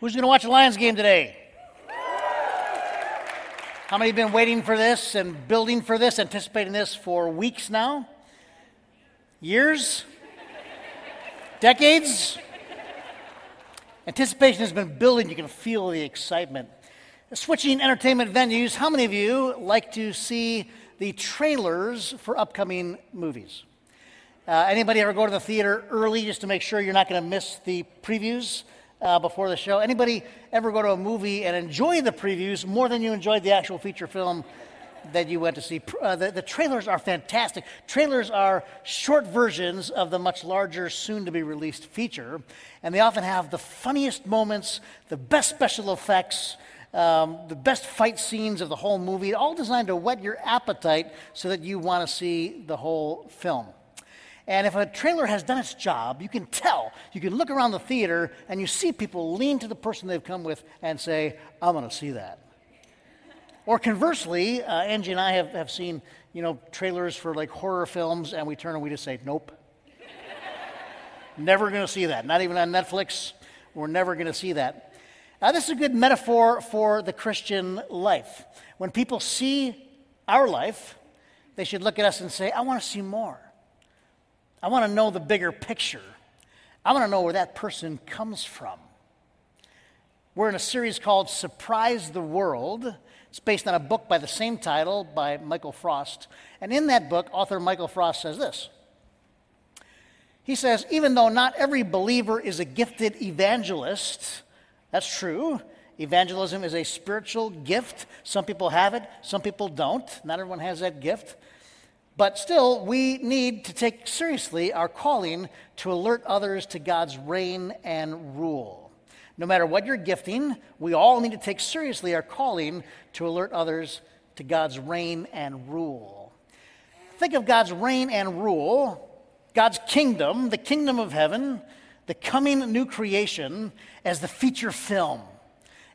Who's going to watch the Lions game today? How many have been waiting for this and building for this, anticipating this for weeks now? Years? Decades? Anticipation has been building. You can feel the excitement. Switching entertainment venues, how many of you like to see the trailers for upcoming movies? Uh, anybody ever go to the theater early just to make sure you're not going to miss the previews? Uh, before the show. Anybody ever go to a movie and enjoy the previews more than you enjoyed the actual feature film that you went to see? Uh, the, the trailers are fantastic. Trailers are short versions of the much larger, soon to be released feature, and they often have the funniest moments, the best special effects. Um, the best fight scenes of the whole movie, all designed to whet your appetite so that you want to see the whole film. And if a trailer has done its job, you can tell. You can look around the theater and you see people lean to the person they've come with and say, I'm going to see that. Or conversely, uh, Angie and I have, have seen, you know, trailers for like horror films, and we turn and we just say, nope. never going to see that. Not even on Netflix. We're never going to see that. Now, this is a good metaphor for the Christian life. When people see our life, they should look at us and say, I want to see more. I want to know the bigger picture. I want to know where that person comes from. We're in a series called Surprise the World. It's based on a book by the same title by Michael Frost. And in that book, author Michael Frost says this He says, even though not every believer is a gifted evangelist, that's true. Evangelism is a spiritual gift. Some people have it, some people don't. Not everyone has that gift. But still, we need to take seriously our calling to alert others to God's reign and rule. No matter what you're gifting, we all need to take seriously our calling to alert others to God's reign and rule. Think of God's reign and rule, God's kingdom, the kingdom of heaven, the coming new creation, as the feature film,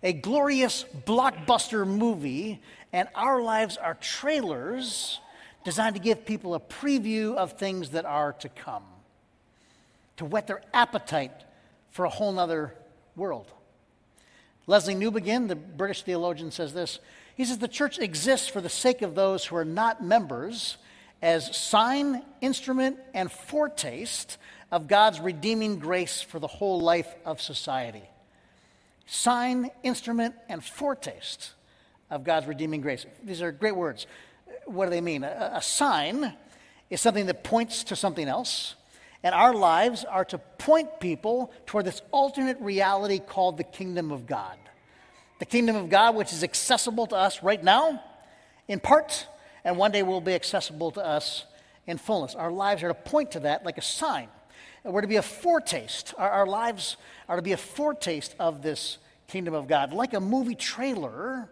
a glorious blockbuster movie, and our lives are trailers designed to give people a preview of things that are to come, to whet their appetite for a whole nother world. Lesslie Newbigin, the British theologian, says this. He says the church exists for the sake of those who are not members as sign, instrument, and foretaste of God's redeeming grace for the whole life of society. Sign, instrument, and foretaste of God's redeeming grace. These are great words what do they mean? A, a sign is something that points to something else. And our lives are to point people toward this alternate reality called the kingdom of God. The kingdom of God, which is accessible to us right now, in part, and one day will be accessible to us in fullness. Our lives are to point to that like a sign. We're to be a foretaste. Our, our lives are to be a foretaste of this kingdom of God. Like a movie trailer,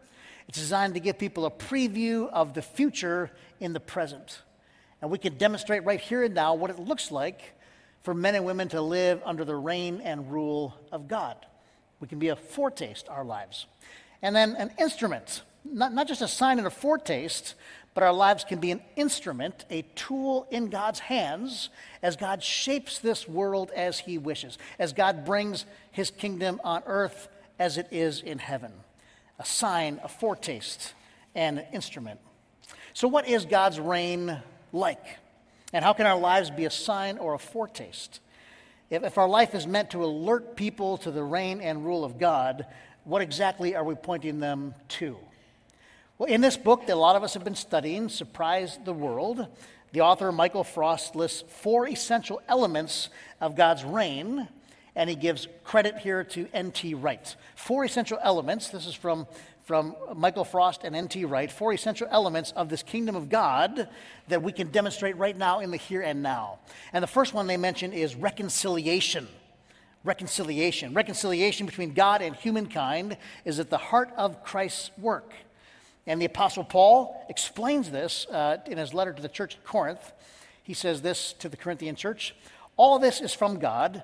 it's designed to give people a preview of the future in the present. And we can demonstrate right here and now what it looks like for men and women to live under the reign and rule of God. We can be a foretaste our lives. And then an instrument, not, not just a sign and a foretaste, but our lives can be an instrument, a tool in God's hands as God shapes this world as He wishes, as God brings His kingdom on earth as it is in heaven a sign, a foretaste, and an instrument. So, what is God's reign like? And how can our lives be a sign or a foretaste? If, if our life is meant to alert people to the reign and rule of God, what exactly are we pointing them to? Well, in this book that a lot of us have been studying, Surprise the World, the author Michael Frost lists four essential elements of God's reign and he gives credit here to N.T. Wright. Four essential elements, this is from, from Michael Frost and N.T. Wright, four essential elements of this kingdom of God that we can demonstrate right now in the here and now. And the first one they mention is reconciliation. Reconciliation. Reconciliation between God and humankind is at the heart of Christ's work. And the Apostle Paul explains this uh, in his letter to the church at Corinth. He says this to the Corinthian church All this is from God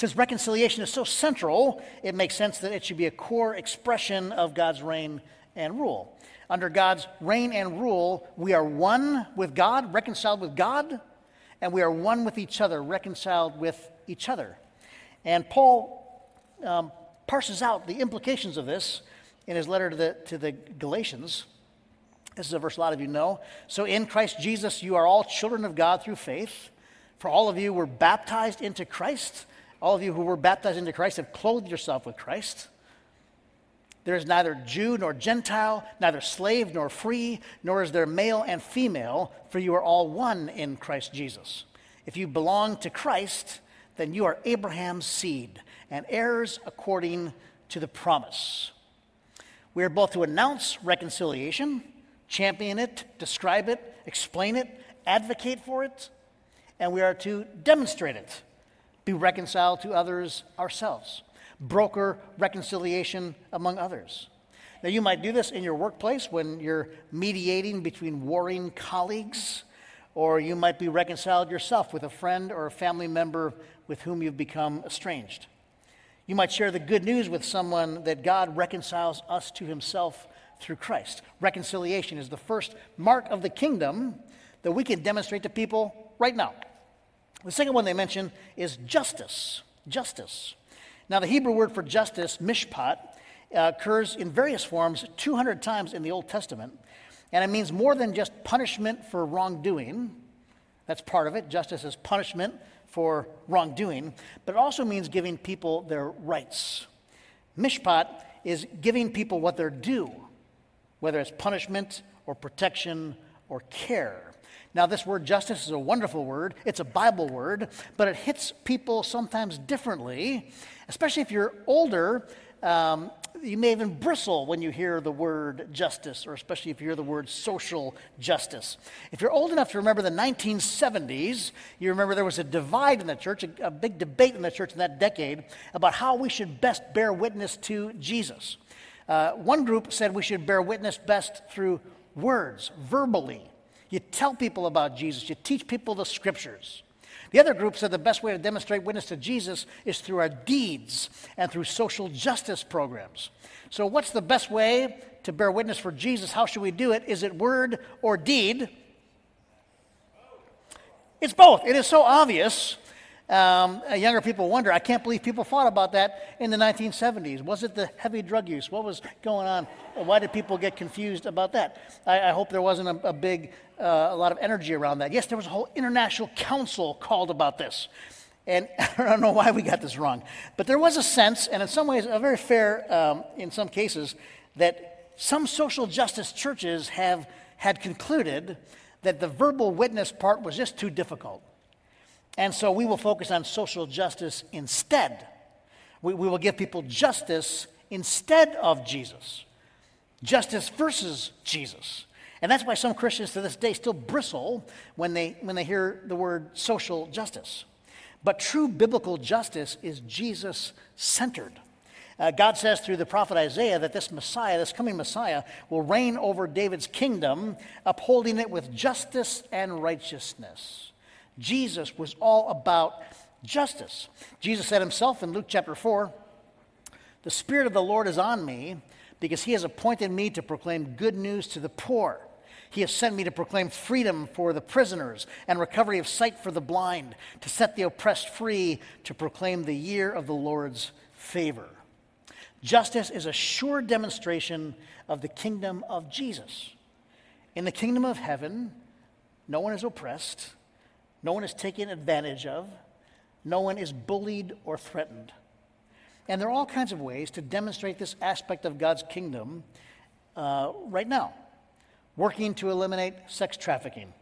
Since reconciliation is so central, it makes sense that it should be a core expression of God's reign and rule. Under God's reign and rule, we are one with God, reconciled with God, and we are one with each other, reconciled with each other. And Paul um, parses out the implications of this in his letter to the, to the Galatians. This is a verse a lot of you know. So in Christ Jesus, you are all children of God through faith. For all of you were baptized into Christ. All of you who were baptized into Christ have clothed yourself with Christ. There is neither Jew nor Gentile, neither slave nor free, nor is there male and female, for you are all one in Christ Jesus. If you belong to Christ, then you are Abraham's seed and heirs according to the promise. We are both to announce reconciliation, champion it, describe it, explain it, advocate for it, and we are to demonstrate it, be reconciled to others ourselves broker reconciliation among others. Now, you might do this in your workplace when you're mediating between warring colleagues, or you might be reconciled yourself with a friend or a family member with whom you've become estranged. You might share the good news with someone that God reconciles us to himself through Christ. Reconciliation is the first mark of the kingdom that we can demonstrate to people right now. The second one they mention is justice. Justice. Now, the Hebrew word for justice, mishpat, uh, occurs in various forms 200 times in the Old Testament, and it means more than just punishment for wrongdoing. That's part of it. Justice is punishment for wrongdoing, but it also means giving people their rights. Mishpat is giving people what they're due, whether it's punishment or protection or care. Now, this word justice is a wonderful word. It's a Bible word, but it hits people sometimes differently, especially if you're older. Um, you may even bristle when you hear the word justice, or especially if you hear the word social justice. If you're old enough to remember the 1970s, you remember there was a divide in the church, a, a big debate in the church in that decade about how we should best bear witness to Jesus. Uh, one group said we should bear witness best through words, verbally. You tell people about Jesus, you teach people the scriptures. The other group said the best way to demonstrate witness to Jesus is through our deeds and through social justice programs. So, what's the best way to bear witness for Jesus? How should we do it? Is it word or deed? It's both. It is so obvious um, uh, younger people wonder, I can't believe people thought about that in the 1970s. Was it the heavy drug use? What was going on? Why did people get confused about that? I, I hope there wasn't a, a big, uh, a lot of energy around that. Yes, there was a whole international council called about this. And I don't know why we got this wrong. But there was a sense, and in some ways, a very fair, um, in some cases, that some social justice churches have had concluded that the verbal witness part was just too difficult. And so we will focus on social justice instead. We, we will give people justice instead of Jesus. Justice versus Jesus. And that's why some Christians to this day still bristle when they, when they hear the word social justice. But true biblical justice is Jesus centered. Uh, God says through the prophet Isaiah that this Messiah, this coming Messiah, will reign over David's kingdom, upholding it with justice and righteousness. Jesus was all about justice. Jesus said himself in Luke chapter 4 The Spirit of the Lord is on me because he has appointed me to proclaim good news to the poor. He has sent me to proclaim freedom for the prisoners and recovery of sight for the blind, to set the oppressed free, to proclaim the year of the Lord's favor. Justice is a sure demonstration of the kingdom of Jesus. In the kingdom of heaven, no one is oppressed, no one is taken advantage of. No one is bullied or threatened. And there are all kinds of ways to demonstrate this aspect of God's kingdom uh, right now. Working to eliminate sex trafficking,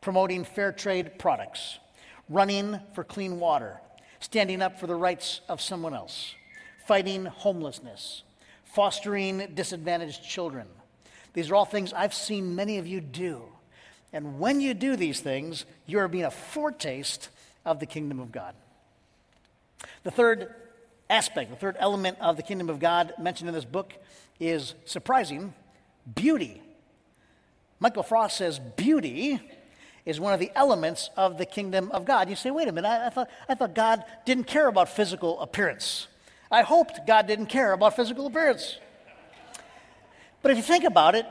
promoting fair trade products, running for clean water, standing up for the rights of someone else, fighting homelessness, fostering disadvantaged children. These are all things I've seen many of you do. And when you do these things, you are being a foretaste of the kingdom of God. The third aspect, the third element of the kingdom of God mentioned in this book is surprising beauty. Michael Frost says beauty is one of the elements of the kingdom of God. You say, wait a minute, I, I, thought, I thought God didn't care about physical appearance. I hoped God didn't care about physical appearance. But if you think about it,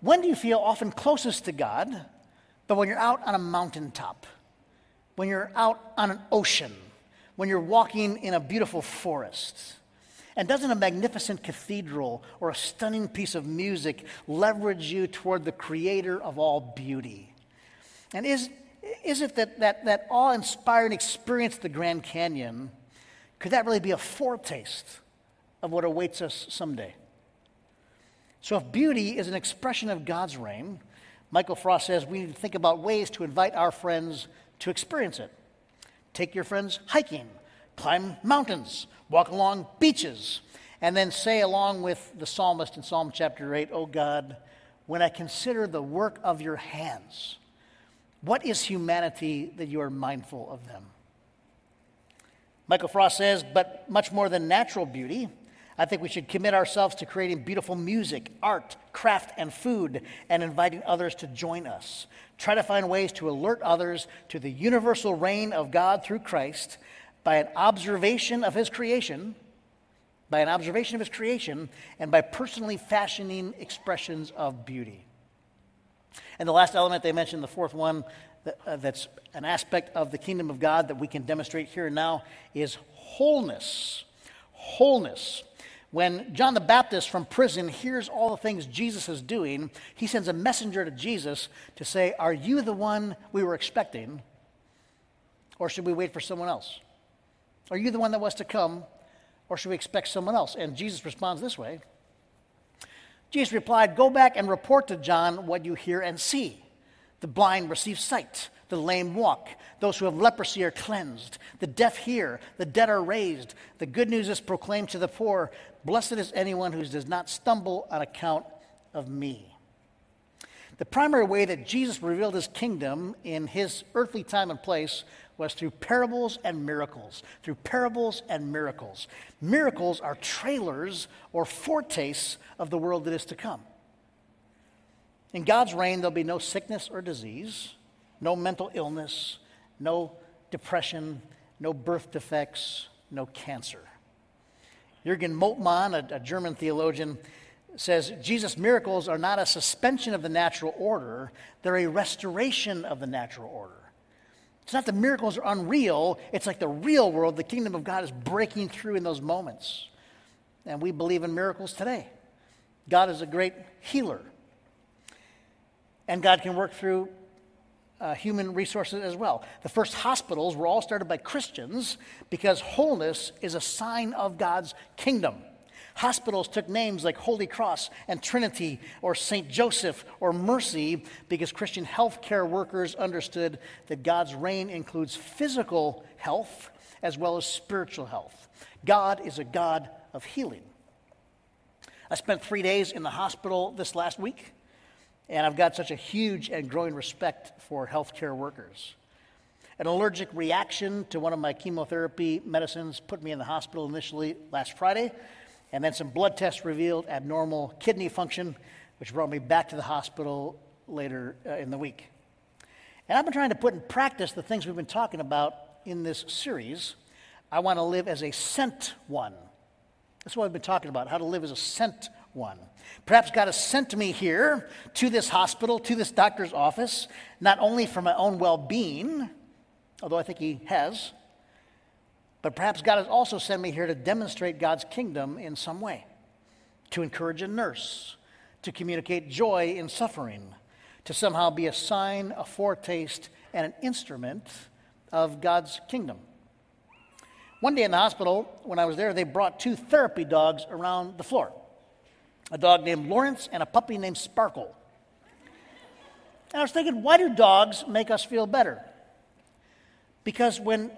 when do you feel often closest to God? But when you're out on a mountaintop, when you're out on an ocean, when you're walking in a beautiful forest. And doesn't a magnificent cathedral or a stunning piece of music leverage you toward the creator of all beauty? And is, is it that, that, that awe inspiring experience, the Grand Canyon, could that really be a foretaste of what awaits us someday? So, if beauty is an expression of God's reign, Michael Frost says we need to think about ways to invite our friends to experience it. Take your friends hiking, climb mountains, walk along beaches, and then say, along with the psalmist in Psalm chapter 8, Oh God, when I consider the work of your hands, what is humanity that you are mindful of them? Michael Frost says, but much more than natural beauty, I think we should commit ourselves to creating beautiful music, art, craft, and food, and inviting others to join us. Try to find ways to alert others to the universal reign of God through Christ by an observation of His creation, by an observation of His creation, and by personally fashioning expressions of beauty. And the last element they mentioned, the fourth one, that, uh, that's an aspect of the kingdom of God that we can demonstrate here and now, is wholeness. Wholeness. When John the Baptist from prison hears all the things Jesus is doing, he sends a messenger to Jesus to say, Are you the one we were expecting? Or should we wait for someone else? Are you the one that was to come? Or should we expect someone else? And Jesus responds this way Jesus replied, Go back and report to John what you hear and see. The blind receive sight, the lame walk, those who have leprosy are cleansed, the deaf hear, the dead are raised. The good news is proclaimed to the poor. Blessed is anyone who does not stumble on account of me. The primary way that Jesus revealed his kingdom in his earthly time and place was through parables and miracles. Through parables and miracles. Miracles are trailers or foretastes of the world that is to come. In God's reign, there'll be no sickness or disease, no mental illness, no depression, no birth defects, no cancer. Jürgen Moltmann, a, a German theologian, says Jesus' miracles are not a suspension of the natural order, they're a restoration of the natural order. It's not the miracles are unreal, it's like the real world, the kingdom of God is breaking through in those moments. And we believe in miracles today. God is a great healer. And God can work through uh, human resources as well. The first hospitals were all started by Christians because wholeness is a sign of God's kingdom. Hospitals took names like Holy Cross and Trinity or St. Joseph or Mercy because Christian healthcare workers understood that God's reign includes physical health as well as spiritual health. God is a God of healing. I spent three days in the hospital this last week. And I've got such a huge and growing respect for healthcare workers. An allergic reaction to one of my chemotherapy medicines put me in the hospital initially last Friday, and then some blood tests revealed abnormal kidney function, which brought me back to the hospital later uh, in the week. And I've been trying to put in practice the things we've been talking about in this series. I want to live as a sent one. That's what I've been talking about, how to live as a sent one. Perhaps God has sent me here to this hospital, to this doctor's office, not only for my own well being, although I think He has, but perhaps God has also sent me here to demonstrate God's kingdom in some way, to encourage a nurse, to communicate joy in suffering, to somehow be a sign, a foretaste, and an instrument of God's kingdom. One day in the hospital, when I was there, they brought two therapy dogs around the floor a dog named Lawrence and a puppy named Sparkle. And I was thinking, why do dogs make us feel better? Because when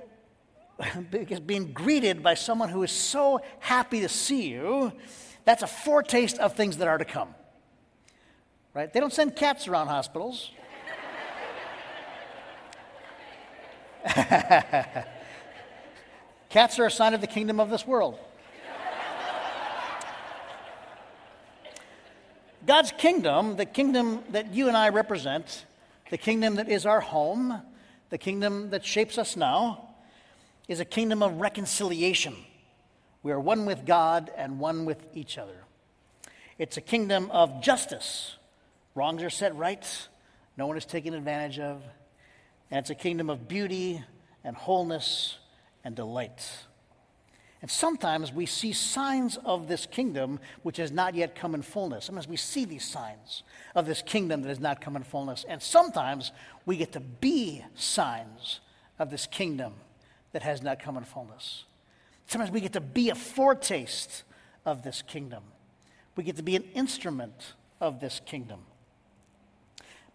because being greeted by someone who is so happy to see you, that's a foretaste of things that are to come. Right? They don't send cats around hospitals. Cats are a sign of the kingdom of this world. God's kingdom, the kingdom that you and I represent, the kingdom that is our home, the kingdom that shapes us now, is a kingdom of reconciliation. We are one with God and one with each other. It's a kingdom of justice. Wrongs are set right, no one is taken advantage of. And it's a kingdom of beauty and wholeness and delight. And sometimes we see signs of this kingdom which has not yet come in fullness. Sometimes we see these signs of this kingdom that has not come in fullness. And sometimes we get to be signs of this kingdom that has not come in fullness. Sometimes we get to be a foretaste of this kingdom. We get to be an instrument of this kingdom.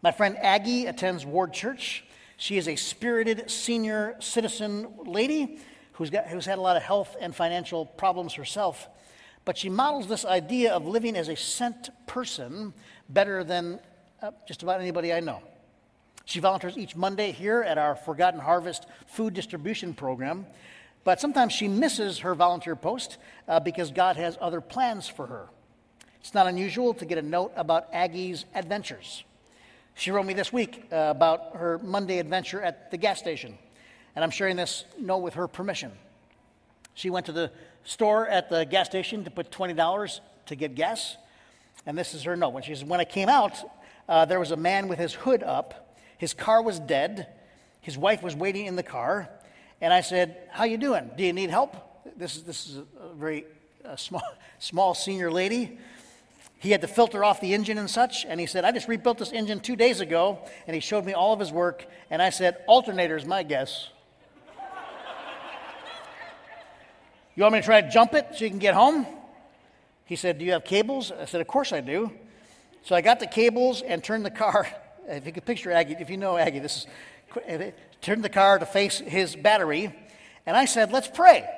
My friend Aggie attends Ward Church. She is a spirited senior citizen lady who's, got, who's had a lot of health and financial problems herself. But she models this idea of living as a sent person better than uh, just about anybody I know. She volunteers each Monday here at our Forgotten Harvest food distribution program, but sometimes she misses her volunteer post uh, because God has other plans for her. It's not unusual to get a note about Aggie's adventures. She wrote me this week uh, about her Monday adventure at the gas station and I'm sharing this note with her permission. She went to the store at the gas station to put $20 to get gas, and this is her note. When she says, When I came out, uh, there was a man with his hood up. His car was dead. His wife was waiting in the car. And I said, How you doing? Do you need help? This is, this is a very uh, small, small senior lady. He had to filter off the engine and such. And he said, I just rebuilt this engine two days ago. And he showed me all of his work. And I said, Alternator is my guess. You want me to try to jump it so you can get home? He said, Do you have cables? I said, Of course I do. So I got the cables and turned the car. If you could picture Aggie, if you know Aggie, this is eh, turned the car to face his battery. And I said, Let's pray.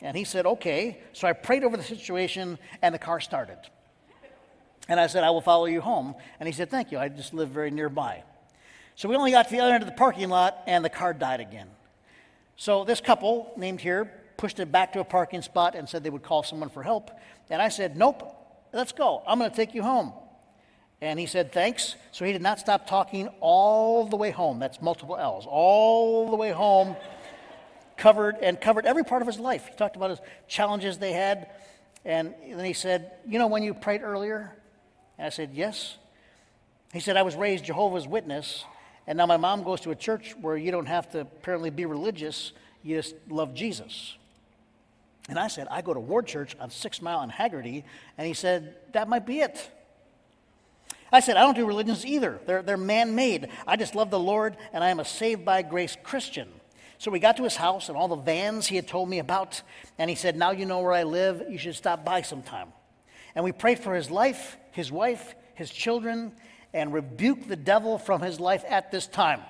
And he said, Okay. So I prayed over the situation and the car started. And I said, I will follow you home. And he said, Thank you. I just live very nearby. So we only got to the other end of the parking lot and the car died again. So this couple named here pushed it back to a parking spot and said they would call someone for help. And I said, Nope, let's go. I'm going to take you home. And he said, Thanks. So he did not stop talking all the way home. That's multiple L's. All the way home, covered and covered every part of his life. He talked about his challenges they had. And then he said, You know, when you prayed earlier? And I said, Yes. He said, I was raised Jehovah's Witness. And now my mom goes to a church where you don't have to apparently be religious, you just love Jesus. And I said, I go to Ward Church on Six Mile and Haggerty. And he said, That might be it. I said, I don't do religions either. They're, they're man made. I just love the Lord, and I am a saved by grace Christian. So we got to his house and all the vans he had told me about. And he said, Now you know where I live. You should stop by sometime. And we prayed for his life, his wife, his children, and rebuked the devil from his life at this time.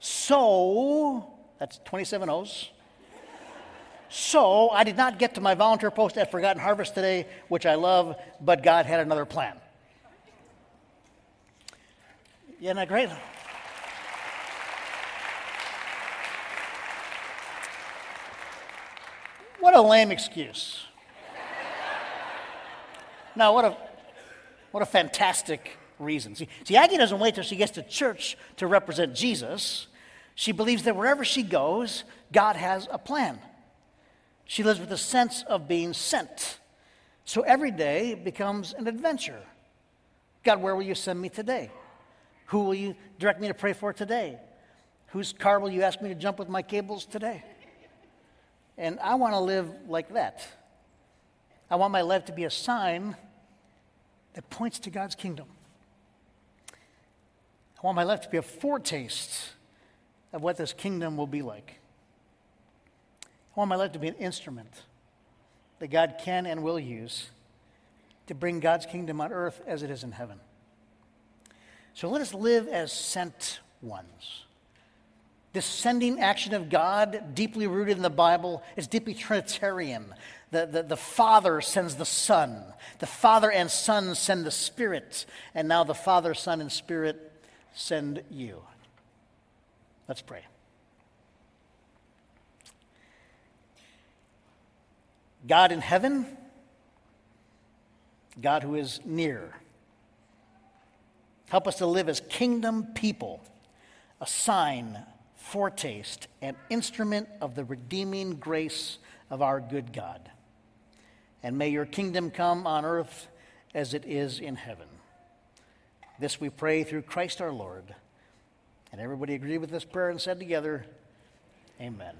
So, that's 27 O's. So I did not get to my volunteer post at Forgotten Harvest today, which I love, but God had another plan. Isn't that great? What a lame excuse. now, what a, what a fantastic reason. See, see, Aggie doesn't wait till she gets to church to represent Jesus. She believes that wherever she goes, God has a plan. She lives with a sense of being sent. So every day becomes an adventure. God, where will you send me today? Who will you direct me to pray for today? Whose car will you ask me to jump with my cables today? And I want to live like that. I want my life to be a sign that points to God's kingdom. I want my life to be a foretaste of what this kingdom will be like. I want my life to be an instrument that God can and will use to bring God's kingdom on earth as it is in heaven. So let us live as sent ones. This sending action of God, deeply rooted in the Bible, is deeply Trinitarian. The, the, the Father sends the Son, the Father and Son send the Spirit, and now the Father, Son, and Spirit send you. Let's pray. God in heaven, God who is near. Help us to live as kingdom people, a sign, foretaste, and instrument of the redeeming grace of our good God. And may your kingdom come on earth as it is in heaven. This we pray through Christ our Lord. And everybody agreed with this prayer and said together, Amen.